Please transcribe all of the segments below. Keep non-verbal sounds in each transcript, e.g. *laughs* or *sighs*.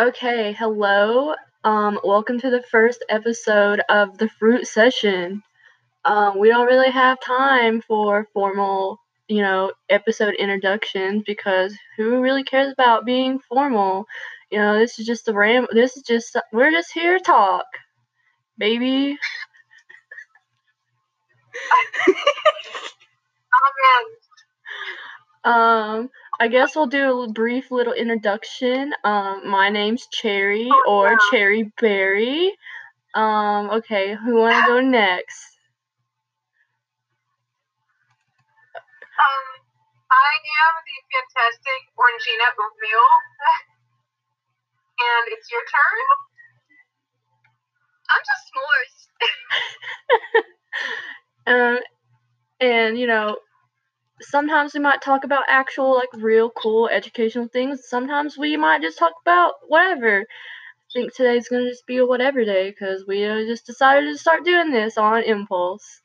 Okay, hello. Um, welcome to the first episode of the Fruit Session. Um, we don't really have time for formal, you know, episode introductions because who really cares about being formal? You know, this is just a ram. This is just we're just here to talk, baby. *laughs* Um, I guess I'll do a brief little introduction. Um, my name's Cherry or Cherry Berry. Um, okay, who wanna go *laughs* next? Um, I am the fantastic Orangina Oatmeal. *laughs* and it's your turn. I'm just s'mores. *laughs* Um, and you know, sometimes we might talk about actual, like, real cool educational things. Sometimes we might just talk about whatever. I think today's gonna just be a whatever day because we uh, just decided to start doing this on impulse.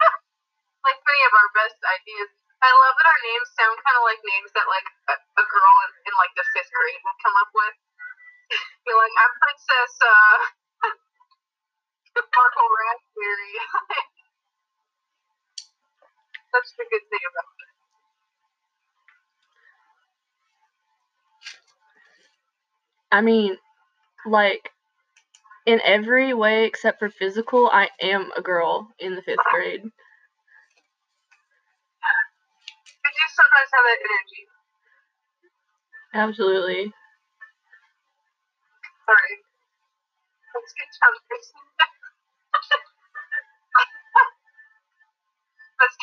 *laughs* like many of our best ideas. I love that our names sound kind of like names that like a, a girl in, in like the fifth grade would come up with. *laughs* Be like, I'm Princess uh, *laughs* Raspberry. That's the good thing about it. I mean, like, in every way except for physical, I am a girl in the fifth grade. You just sometimes have that energy. Absolutely. Sorry. Let's get tongue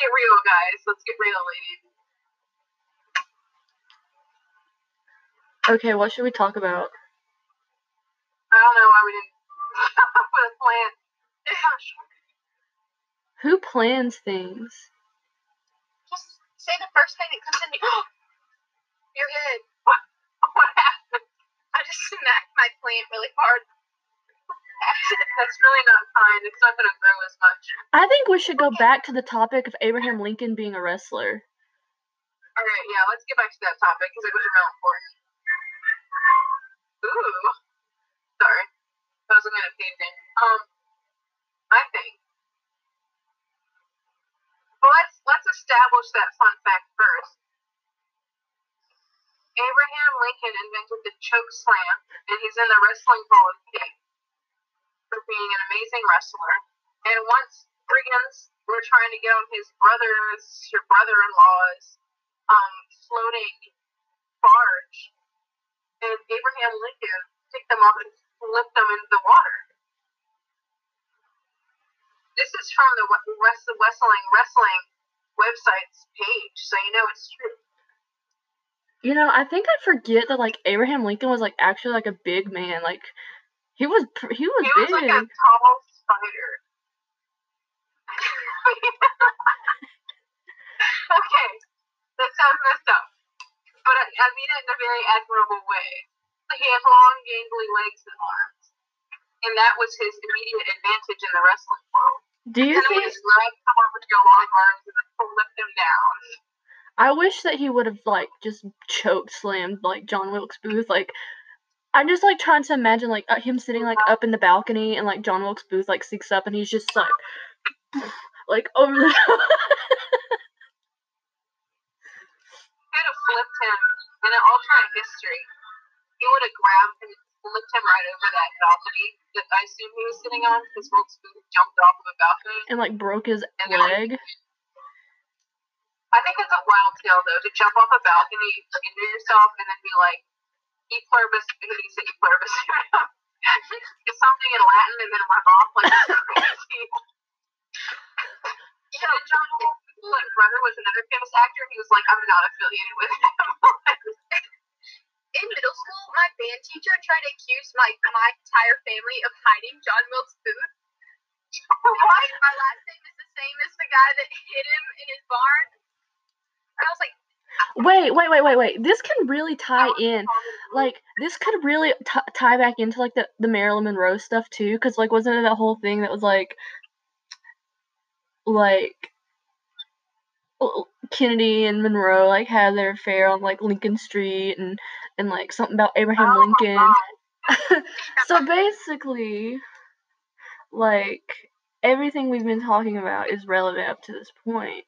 get real, guys. Let's get real, ladies. Okay, what should we talk about? I don't know why we didn't *laughs* put a plan. *laughs* Who plans things? Just say the first thing that comes into your head. What, what happened? I just *laughs* smacked my plant really hard. That's really not fine. It's not going to grow as much. I think we should go back to the topic of Abraham Lincoln being a wrestler. Alright, yeah, let's get back to that topic because it was real important. Ooh. Sorry. I wasn't going to pay attention. Um, I think. Well, let's, let's establish that fun fact first. Abraham Lincoln invented the choke slam, and he's in the Wrestling Hall of Fame for being an amazing wrestler. And once brigands were trying to get on his brother's, your brother-in-law's, um, floating barge, and Abraham Lincoln picked them up and flipped them into the water. This is from the West Wrestling Wrestling website's page, so you know it's true. You know, I think I forget that like Abraham Lincoln was like actually like a big man. Like he was he was He big. was like a tall spider. *laughs* okay, that sounds messed up, but I, I mean it in a very admirable way. He has long, gangly legs and arms, and that was his immediate advantage in the wrestling world. Do you And think his legs come over to your long arms and then flip him down. I wish that he would have like just choke slammed like John Wilkes Booth. Like I'm just like trying to imagine like uh, him sitting like up in the balcony and like John Wilkes Booth like sneaks up and he's just like *sniffs* like over the could *laughs* have flipped him in an alternate history. He would have grabbed him and flipped him right over that balcony that I assume he was sitting on because Wilkes Booth jumped off of a balcony. and like broke his And then, like, leg. I think it's a wild tale though to jump off a balcony, injure yourself, and then be like, "E pluribus," you say "E pluribus"? *laughs* It's something in Latin and then run off like crazy. You John like, brother was another famous actor. He was like, "I'm not affiliated with him." *laughs* In middle school, my band teacher tried to accuse my my entire family of hiding John Wilkes Booth. what? My last name is the same as the guy that hit him in his barn. And I was like, Wait, wait, wait, wait, wait. This can really tie in. Like this could really t- tie back into like the the Marilyn Monroe stuff too, because like wasn't it that whole thing that was like, like, Kennedy and Monroe like had their affair on like Lincoln Street and and like something about Abraham Oh Lincoln. *laughs* So basically, like everything we've been talking about is relevant up to this point.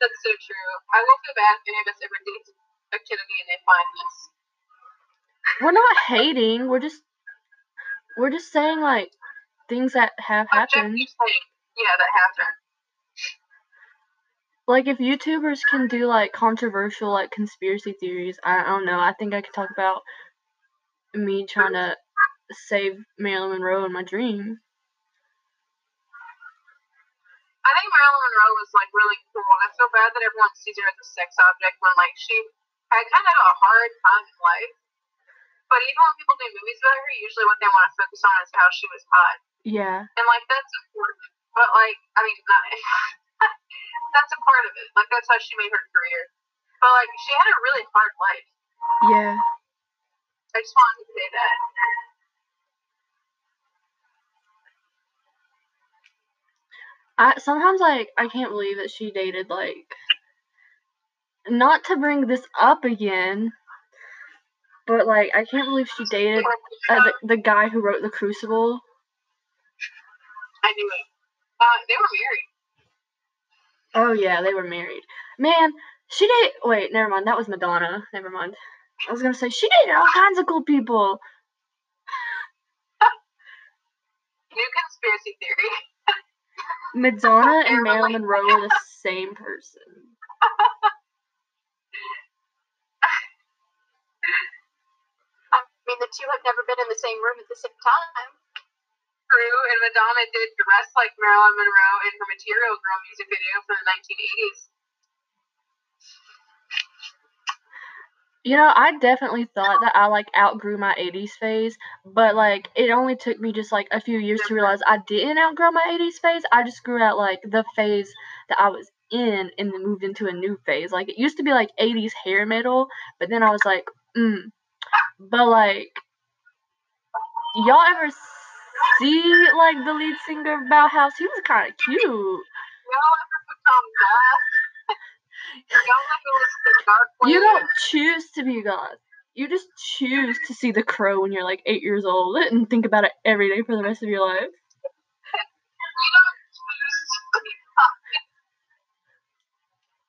That's so true. I won't feel bad if any of us ever date a Kennedy and they find this. We're not hating. We're just we're just saying like things that have happened. Yeah, that happened. Like if YouTubers can do like controversial like conspiracy theories, I, I don't know. I think I could talk about me trying to save Marilyn Monroe in my dream. I think Marilyn Monroe was like really cool. and I feel bad that everyone sees her as a sex object when like she had kind of a hard time in life. But even when people do movies about her, usually what they want to focus on is how she was hot, Yeah. and like that's important. But like, I mean, not, *laughs* that's a part of it. Like that's how she made her career. But like, she had a really hard life. Yeah. I just wanted to say that. I sometimes like I can't believe that she dated like not to bring this up again, but like I can't believe she dated uh, the, the guy who wrote The Crucible. I knew it. Uh, they were married. Oh yeah, they were married. Man, she dated. Wait, never mind. That was Madonna. Never mind. I was gonna say she dated all kinds of cool people. *laughs* New conspiracy theory. Madonna *laughs* and Marilyn. Monroe are the *laughs* same person. I mean, the two have never been in the same room at the same time. True, and Madonna did dress like Marilyn Monroe in her Material Girl music video from the 1980s. You know, I definitely thought that I like outgrew my 80s phase, but like it only took me just like a few years to realize I didn't outgrow my 80s phase. I just grew out like the phase that I was in and then moved into a new phase. Like it used to be like 80s hair metal, but then I was like, mm. But like, y'all ever see like the lead singer of Bauhaus? He was kind of cute. Y'all ever goth? Y'all ever listen to Dark You don't choose to be goth. You just choose to see The Crow when you're like eight years old and think about it every day for the rest of your life. You don't choose to be goth.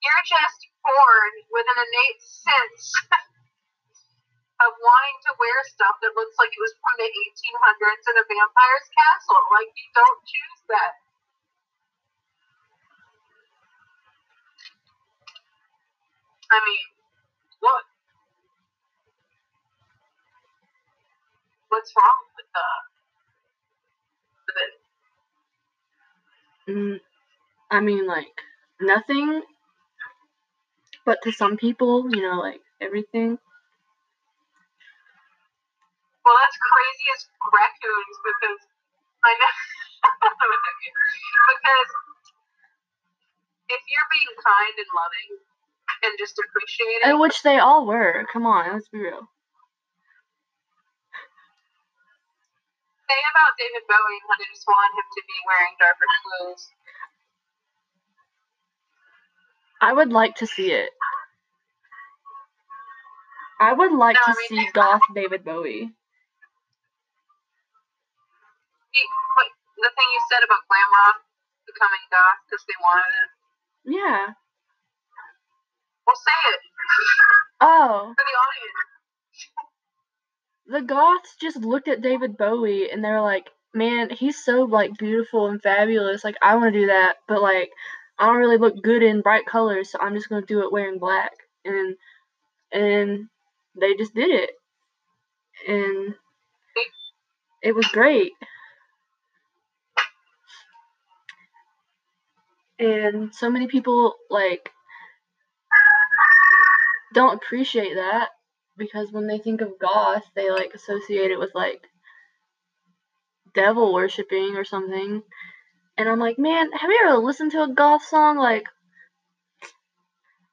You're just born with an innate sense *laughs* of wanting to wear stuff that looks like it was from the 1800s in a vampire's castle. Like, you don't choose that. I mean, look. What's wrong with the, it? Mm, I mean, like, nothing. But to some people, you know, like, everything. Well, that's crazy as raccoons because I know. *laughs* because if you're being kind and loving and just appreciating, And which they all were. Come on, let's be real. say about David Bowie how they just want him to be wearing darker clothes. I would like to see it. I would like No, to I mean, see goth David Bowie. He, the thing you said about glam rock becoming goth because they wanted it. Yeah. Well, say it Oh, for the audience. the goths just looked at David Bowie and they were like, "Man, he's so like beautiful and fabulous. Like I want to do that, but like I don't really look good in bright colors, so I'm just gonna do it wearing black." And and they just did it, and it was great. And so many people like don't appreciate that because when they think of goth, they like associate it with like devil worshipping or something. And I'm like, man, have you ever listened to a goth song? Like,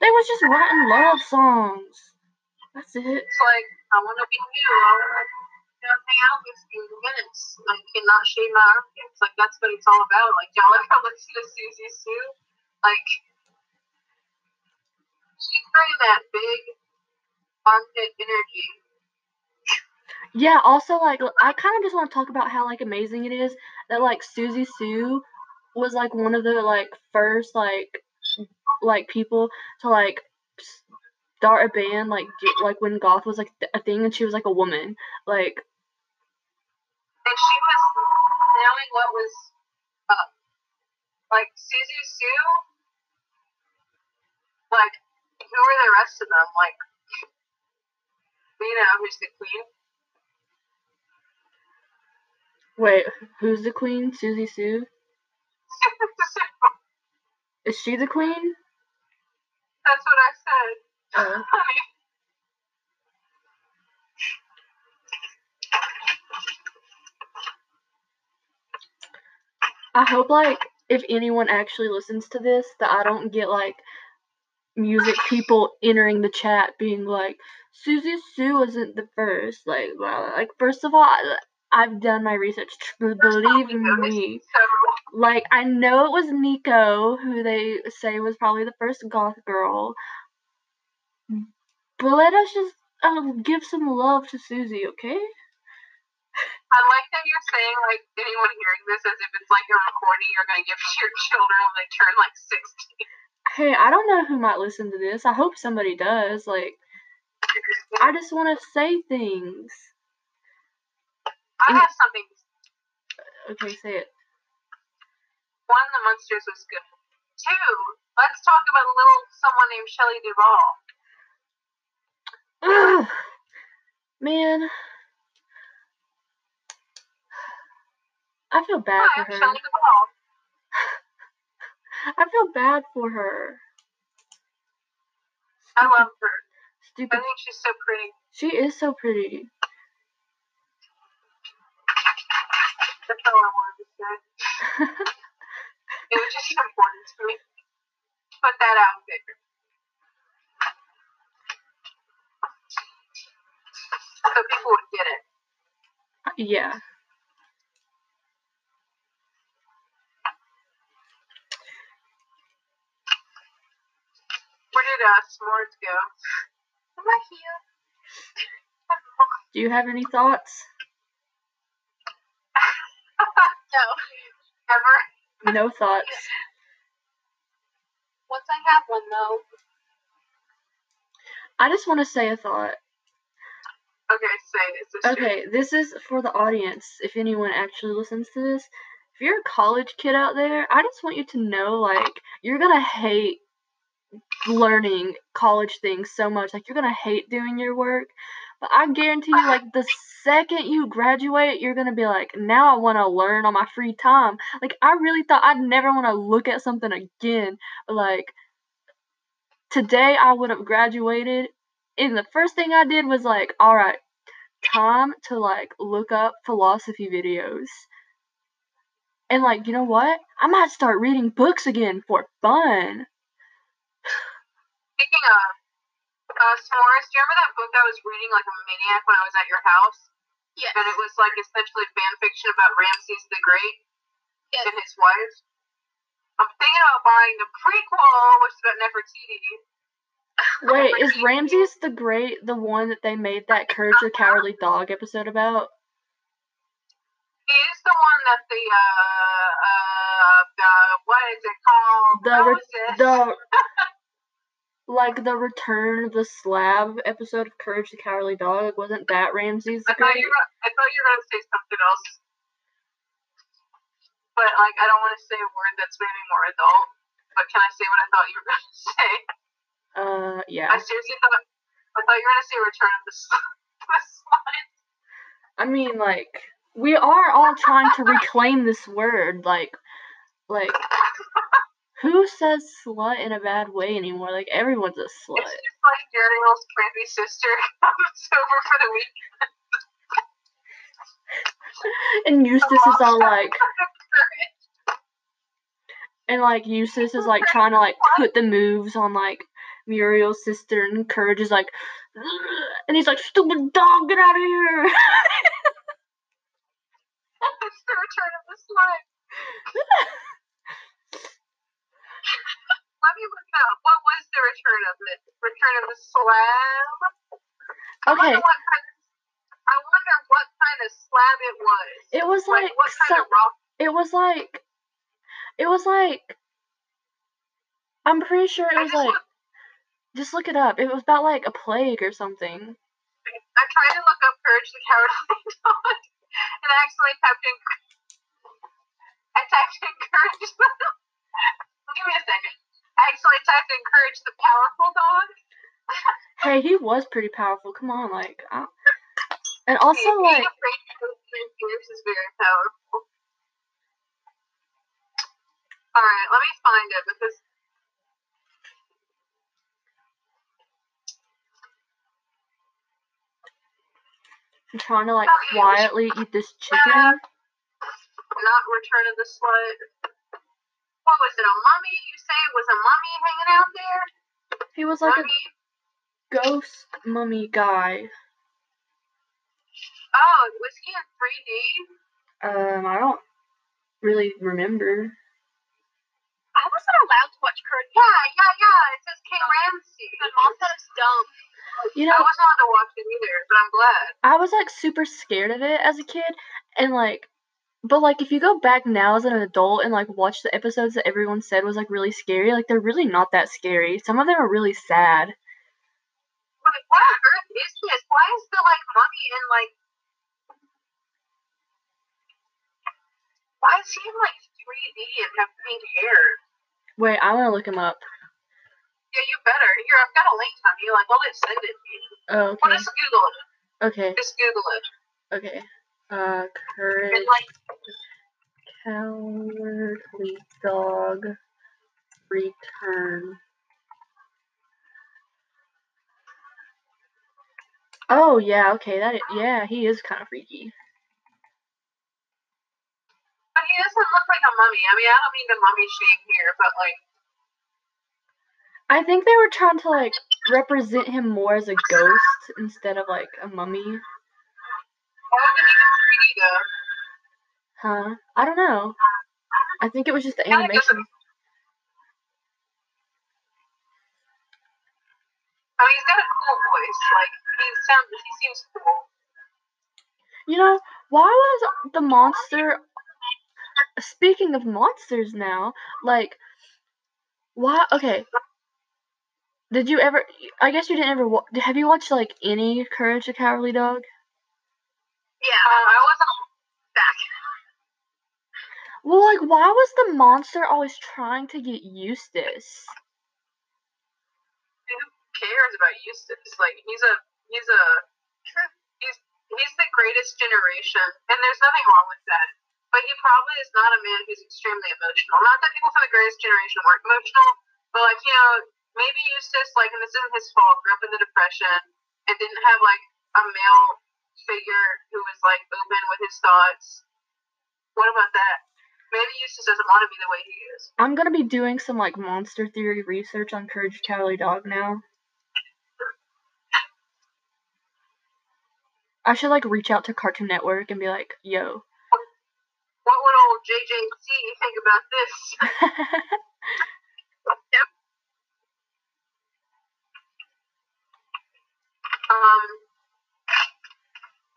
they was just writing love songs. That's it. It's like I want to be you. I want to hang out with you in minutes. I cannot shave my armpits. Like that's what it's all about. Like y'all ever listen to Siouxsie Sioux? Like bringing that big armpit energy. Yeah, also like I kind of just want to talk about how like amazing it is that like Siouxsie Sioux was like one of the like first like like people to like start a band like j- like when goth was like a thing and she was like a woman like And she was knowing what was up. Like Siouxsie Sioux, like who are the rest of them? Like you know, who's the queen? wait who's the queen Siouxsie Sioux *laughs* is she the queen That's what I said. Oh. *laughs* Honey. I hope like if anyone actually listens to this that I don't get like music people entering the chat being like Siouxsie Sioux wasn't the first. Like well like first of all I, I've done my research. Believe me. like I know it was Nico who they say was probably the first goth girl. But let us just um, give some love to Siouxsie okay? I like that you're saying like anyone hearing this as if it's like a recording you're gonna give to your children when they turn like sixteen. Hey I don't know who might listen to this I hope somebody does like I just want to say things I have something. okay say it One, the Munsters was good. Two, let's talk about a little someone named Shelley Duvall. Ugh. *sighs* Man, I feel bad Hi, for I'm her. Shelley Duvall. I feel bad for her. I love her. Stupid. I think she's so pretty. She is so pretty. That's all I wanted to say. It was just important to me. Put that out there. So people would get it. Uh, yeah. Where did uh, S'mores go? I'm right here. Do you have any thoughts? *laughs* No. Ever? No thoughts. *laughs* Once I have one though. I just want to say a thought. Okay, say it. It's a Okay, this is for the audience. If anyone actually listens to this, if you're a college kid out there, I just want you to know like you're gonna hate learning college things so much. Like you're gonna hate doing your work. But I guarantee you, like the second you graduate, you're gonna be like, now I want to learn on my free time. Like I really thought I'd never want to look at something again. Like today, I would have graduated, and the first thing I did was like, all right, time to like look up philosophy videos. And like, you know what? I might start reading books again for fun. Speaking of uh, s'mores, do you remember that book I was reading like a maniac when I was at your house? Yes. And it was like essentially fan fiction about Ramses the Great yes. and his wife. I'm thinking about buying the prequel, which is about Nefertiti. *laughs* Wait, is Ramses the Great the one that they made that Courage the Cowardly Dog episode about? He's the one that the uh uh the what is it called? The re- the *laughs* like the Return of the Slab episode of Courage the Cowardly Dog wasn't that Ramses I thought you were, I thought you were gonna say something else. But like I don't want to say a word that's maybe more adult. But can I say what I thought you were gonna *laughs* say? Uh, yeah. I seriously thought I thought you were gonna say Return of the, S- *laughs* the Slime. I mean, like we are all trying to *laughs* reclaim this word. Like, like who says slut in a bad way anymore? Like everyone's a slut. It's slut. just like Daniel's crazy sister *laughs* comes over for the weekend. *laughs* And Eustace is all like, *laughs* and like Eustace is like trying to like put the moves on like Muriel's sister, and Courage is like, *gasps* and he's like, "Stupid dog, get out of here!" it's the Return of the Slime. Let me look it up. What was the return of it? Return of the slab? I Okay, wonder what kind of, I wonder what kind of slab it was. it was Like, like what kind some, of rock? it was like it was like I'm pretty sure it was like look, just look it up. It was about like a plague or something. I tried to look up Courage the Cowardly Dog, and I actually typed in, I typed in Courage. Give me a second. I actually typed in Courage the Powerful Dog. *laughs* Hey, he was pretty powerful. Come on, like I, and also Being like afraid to go through fears is very powerful. Alright, let me find it because I'm trying to like Okay. quietly eat this chicken. not Return of the Slut. What was it? A mummy? You say it was a mummy hanging out there? He was like mummy? a ghost mummy guy. Oh, was he in 3D? Um, I don't really remember. I wasn't allowed to watch Courage. Yeah, yeah, yeah. It says King Ramsey. My mom thought it was dumb. You know, I wasn't allowed to watch it either, but I'm glad. I was like super scared of it as a kid, and like, but like if you go back now as an adult and like watch the episodes that everyone said was like really scary, like they're really not that scary. Some of them are really sad. Like, what on earth is this? Why is the like mummy in like? Why is he in like 3D and have pink hair? Wait, I want to look him up. Yeah, you better. Here, I've got a link on you. Like, I'll just send it to you. Oh, Well, okay. just Google it. Okay. Just Google it. Okay. Uh, courage, cowardly dog, return. Oh yeah, okay. That yeah, he is kind of freaky. but he doesn't look like a mummy. I mean, I don't mean to mummy shame here, but like, I think they were trying to like represent him more as a ghost instead of like a mummy. Why would he get 3D though? Huh? I don't know. I think it was just the animation. I mean, he's got a cool voice. Like, he sounds, he seems cool. You know, why was the monster speaking of monsters now, like why okay. Did you ever I guess you didn't ever have you watched like any Courage the Cowardly Dog? Yeah, uh, I wasn't back. Well, like why was the monster always trying to get Eustace? Who cares about Eustace? Like, he's a, he's a, he's, he's the greatest generation, and there's nothing wrong with that. But he probably is not a man who's extremely emotional. Not that people from the greatest generation weren't emotional, but like, you know, maybe Eustace, like, and this isn't his fault, grew up in the Depression and didn't have like a male figure who was like open with his thoughts. What about that? Maybe Eustace doesn't want to be the way he is. I'm gonna be doing some like monster theory research on Courage Cowardly Dog now. I should like reach out to Cartoon Network and be like, yo. What would old JJC think about this? *laughs* Um.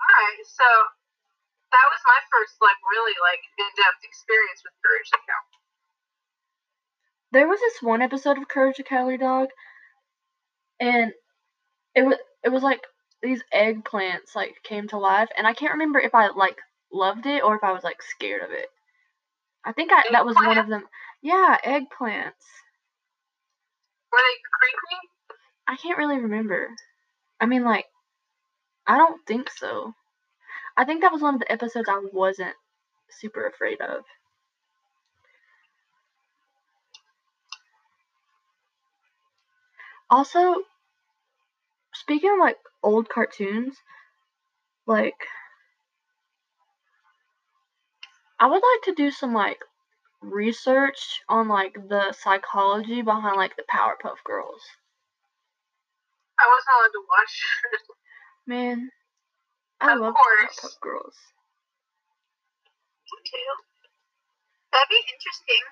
All right, so that was my first like really like in-depth experience with Courage the Cow. there was this one episode of Courage the Cowardly Dog, and it was it was like these eggplants like came to life, and I can't remember if I like loved it or if I was like scared of it. I think I that was one of them. Yeah, eggplants. Were they creepy? I can't really remember. I mean, like, I don't think so. I think that was one of the episodes I wasn't super afraid of. Also, speaking of like old cartoons, like, I would like to do some like research on like the psychology behind like the Powerpuff Girls. I wasn't allowed to watch. Man, I Of love course. Girls. Me too. That'd be interesting.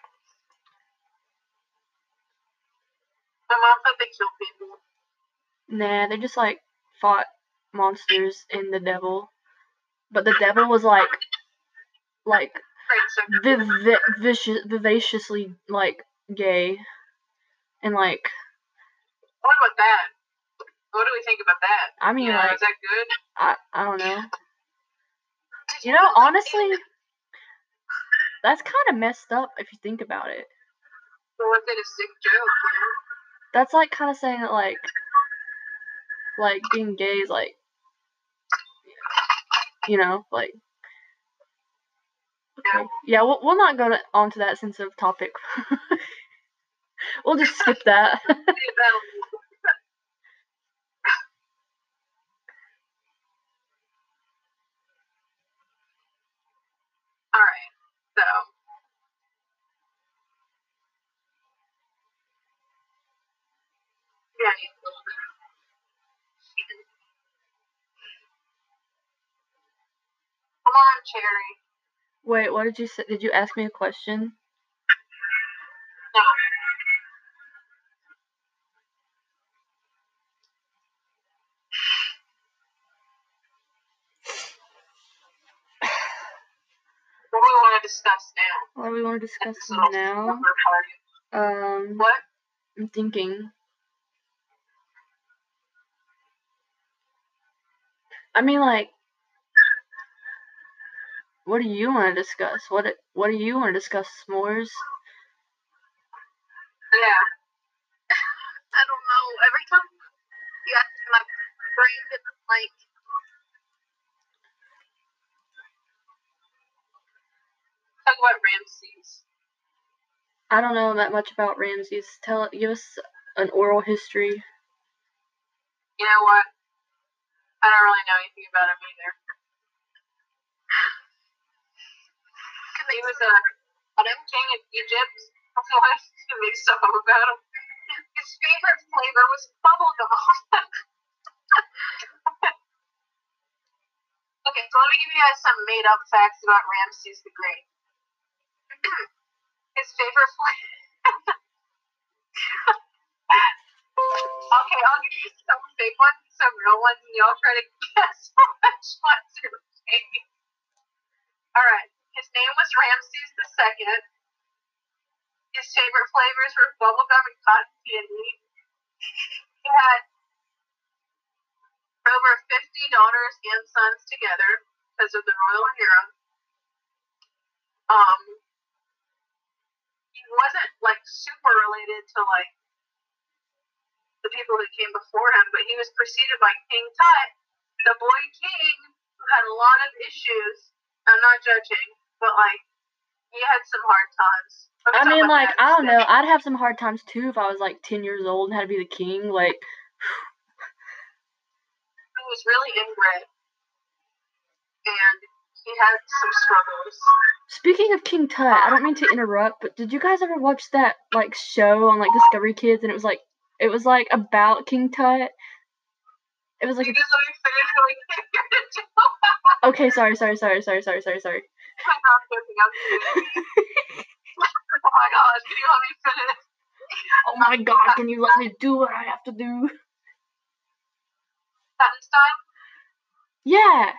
Mom thought they killed people. Nah, they just like fought monsters and the devil. But the devil was like like viv- vicious, vivaciously like gay and like what about that? What do we think about that? I mean You know, like is that good? I I don't know. You know, honestly, that's kind of messed up if you think about it. Or was it a sick joke? You know? That's like kind of saying that like like being gay is like you know like Yeah. okay. yeah we'll, we'll not go to, on to that sensitive topic *laughs* we'll just skip that Maybe that'll- All right, so yeah, you a little bit. Come on, Cherry. wait what did you say did you ask me a question No. What do we want to discuss now? what do we want to discuss now um What? i'm thinking i mean like what do you want to discuss what do- what do you want to discuss s'mores Yeah. *laughs* I don't know. Every time you ask my brain gets like Talk about Ramses. I don't know that much about Ramses. Tell give us an oral history. You know what? I don't really know anything about him either. *laughs* because He was uh, a Adam king of Egypt. What? You make stuff up about him. his favorite flavor was bubblegum. *laughs* Okay, so let me give you guys some made up facts about Ramses the Great. His favorite *laughs* flavor. okay, I'll give you some fake ones some real ones, and y'all try to guess *laughs* which ones are fake. Alright, his name was Ramses Second. His favorite flavors were bubblegum and cotton candy. He had over 50 daughters and sons together because of the royal harem. Um, wasn't like super related to like the people who came before him, but he was preceded by King Tut, the boy king who had a lot of issues. I'm not judging, but like he had some hard times. I mean, like I don't know. I'd have some hard times too if I was like ten years old and had to be the king. Like, *sighs* He was really inbred, and he had some struggles. speaking of King Tut, I don't mean to interrupt, but did you guys ever watch that like show on like Discovery Kids? And it was like it was like about King Tut. It was like a, just let me finish what we came here to do. okay, sorry, sorry, sorry, sorry, sorry, sorry, sorry. *laughs* I'm not joking. I'm kidding. *laughs* oh my gosh, can you let me finish? Oh my *laughs* God, can you let me do what I have to do? Tutenstein? Yeah.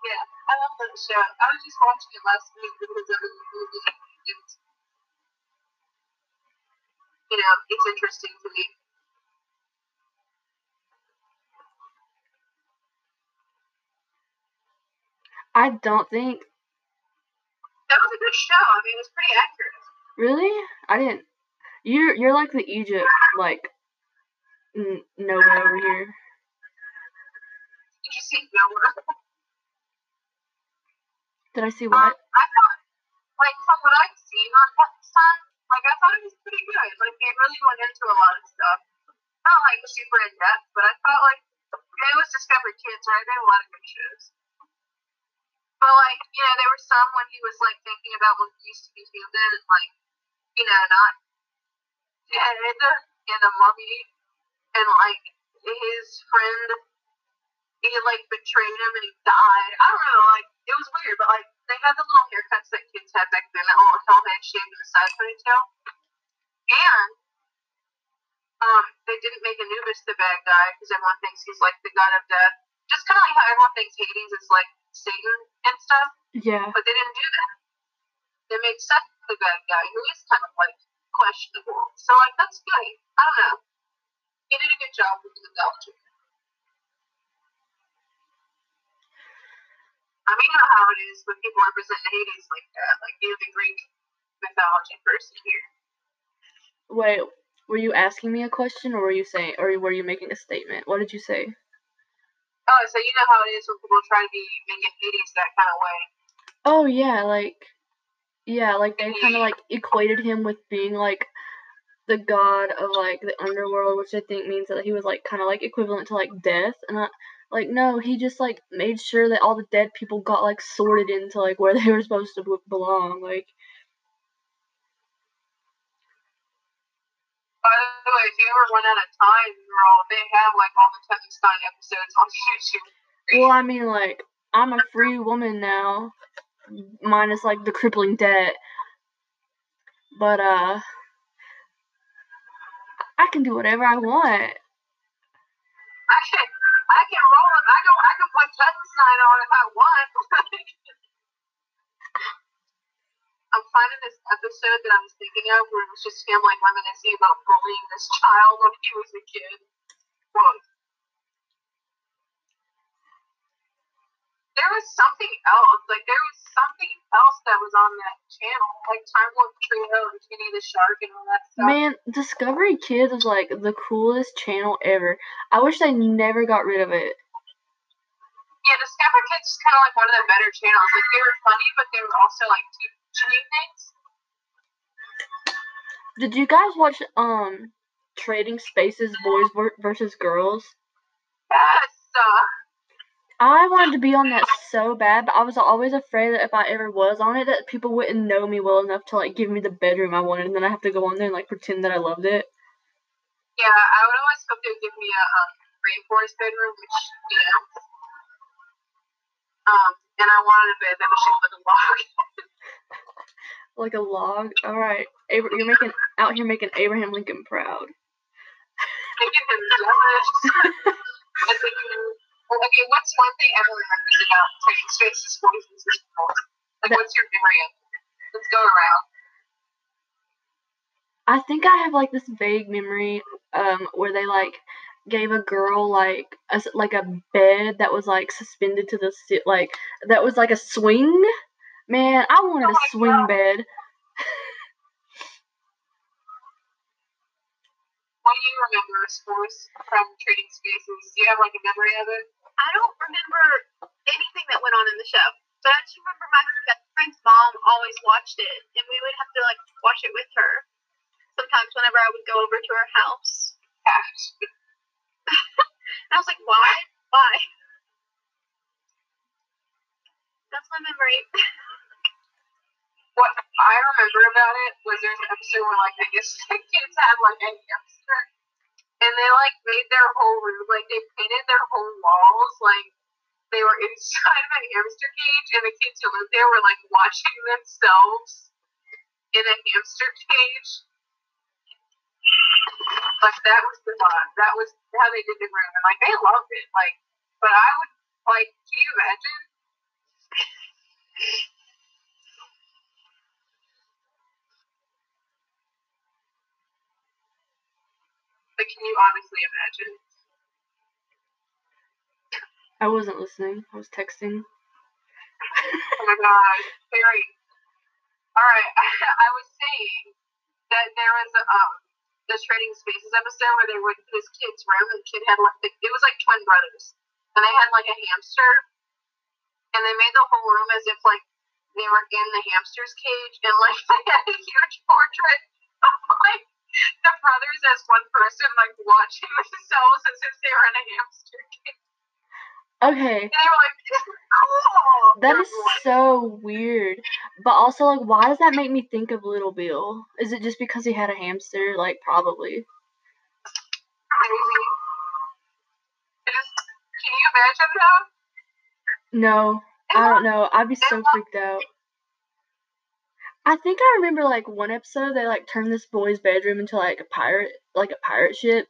Yeah, I love that show. I was just watching it last week because of the movie. And, you know, it's interesting to me. I don't think That was a good show. I mean, it was pretty accurate. really. I didn't. You're you're like the Egypt like n- nowhere over here. Did you see Noah? *laughs* Did I see Um, what? I thought, like, from what I've seen on Pakistan, like, I thought it was pretty good. Like, it really went into a lot of stuff. Not, like, super in depth, but I thought, like, it was Discovery Kids, right? They had a lot of good shows. But, like, you know, there were some when he was, like, thinking about what he used to be human and, like, you know, not dead in a mummy. And, like, his friend, he, like, betrayed him and he died. I don't know, like, it was weird, but, like, they had the little haircuts that kids had back then, that little head shaved in the side ponytail. And um, they didn't make Anubis the bad guy because everyone thinks he's like the god of death. Just kind of like how everyone thinks Hades is like Satan and stuff, Yeah. but they didn't do that. They made Seth the bad guy, who is kind of like questionable. So like that's good. I don't know. He did a good job with the mythology. I mean, you know how it is when people represent Hades like that. Like you're the Greek mythology person here. Wait, were you asking me a question or were you saying or were you making a statement? What did you say? Oh, so you know how it is when people try to be making Hades that kind of way. Oh yeah, like yeah, like they kind of like equated him with being like the god of like the underworld, which I think means that he was like kind of like equivalent to like death. And I, like no, he just like made sure that all the dead people got like sorted into like where *laughs* they were supposed to belong. Like By the way, if you ever run out of time, girl, they have like all the Tutenstein episodes on *laughs* YouTube. well, I mean like I'm a free woman now, minus like the crippling debt. But uh, I can do whatever I want. I can, I can put Tutenstein on if I want. *laughs* I'm finding this episode that I was thinking of where it was just him like reminiscing about bullying this child when he was a kid. Whoa. There was something else. Like there was something else that was on that channel, like Time Warp Trio and Kenny the Shark and all that stuff. Man, Discovery Kids is like the coolest channel ever. I wish they never got rid of it. Yeah, Discover Kids is kind of like one of the better channels. Like they were funny, but they were also like teaching things. Did you guys watch um Trading Spaces Boys versus Girls? Yes. Uh, I wanted to be on that so bad, but I was always afraid that if I ever was on it, that people wouldn't know me well enough to like give me the bedroom I wanted, and then I have to go on there and like pretend that I loved it. yeah, I would always hope they would give me a um, rainforest bedroom, which you know. Um, and I wanted a bed that was shaped like a log. *laughs* Like a log. All right, Abra- you're making out here making Abraham Lincoln proud. Making him jealous. *laughs* Well, okay, what's one thing everyone remembers about Trading Spaces Boys and Girls? Like, That- what's your memory of it? Let's go around. I think I have like this vague memory um where they like gave a girl like a s like a bed that was like suspended to the si- like that was like a swing. Man, I wanted Oh a swing God. bed. What do you remember of sports from Trading Spaces? Do you have like a memory of it? I don't remember anything that went on in the show, but I just remember my best friend's mom always watched it, and we would have to like watch it with her. Sometimes whenever I would go over to her house, Gosh. And I was like, "Why? Why?" That's my memory. what I remember about it was there's an episode where like I guess *laughs* the kids had like a hamster and they like made their whole room like they painted their whole walls like they were *laughs* inside of a hamster cage and the kids who lived there were like watching themselves in a hamster cage. Like that was the vibe. That was how they did the room and like they loved it. Like but I would like can you imagine? Like can you honestly imagine? I wasn't listening. I was texting. Oh my god, very. All right, *laughs* I was saying that there was a um the Trading Spaces episode where they were in his kid's room and the kid had like it was like twin brothers. And they had like a hamster. And they made the whole room as if like they were in the hamster's cage. And like *laughs* they had a huge portrait of like the brothers as one person like watching *laughs* themselves as if they were in a hamster cage Okay, and they were like this is cool that is so weird. But also, like, why does that make me think of Little Bill? Is it just because he had a hamster? Like, probably. crazy. Can you imagine that? No, I don't know. I'd be so freaked out. I think I remember like one episode they like turned this boy's bedroom into like a pirate like a pirate ship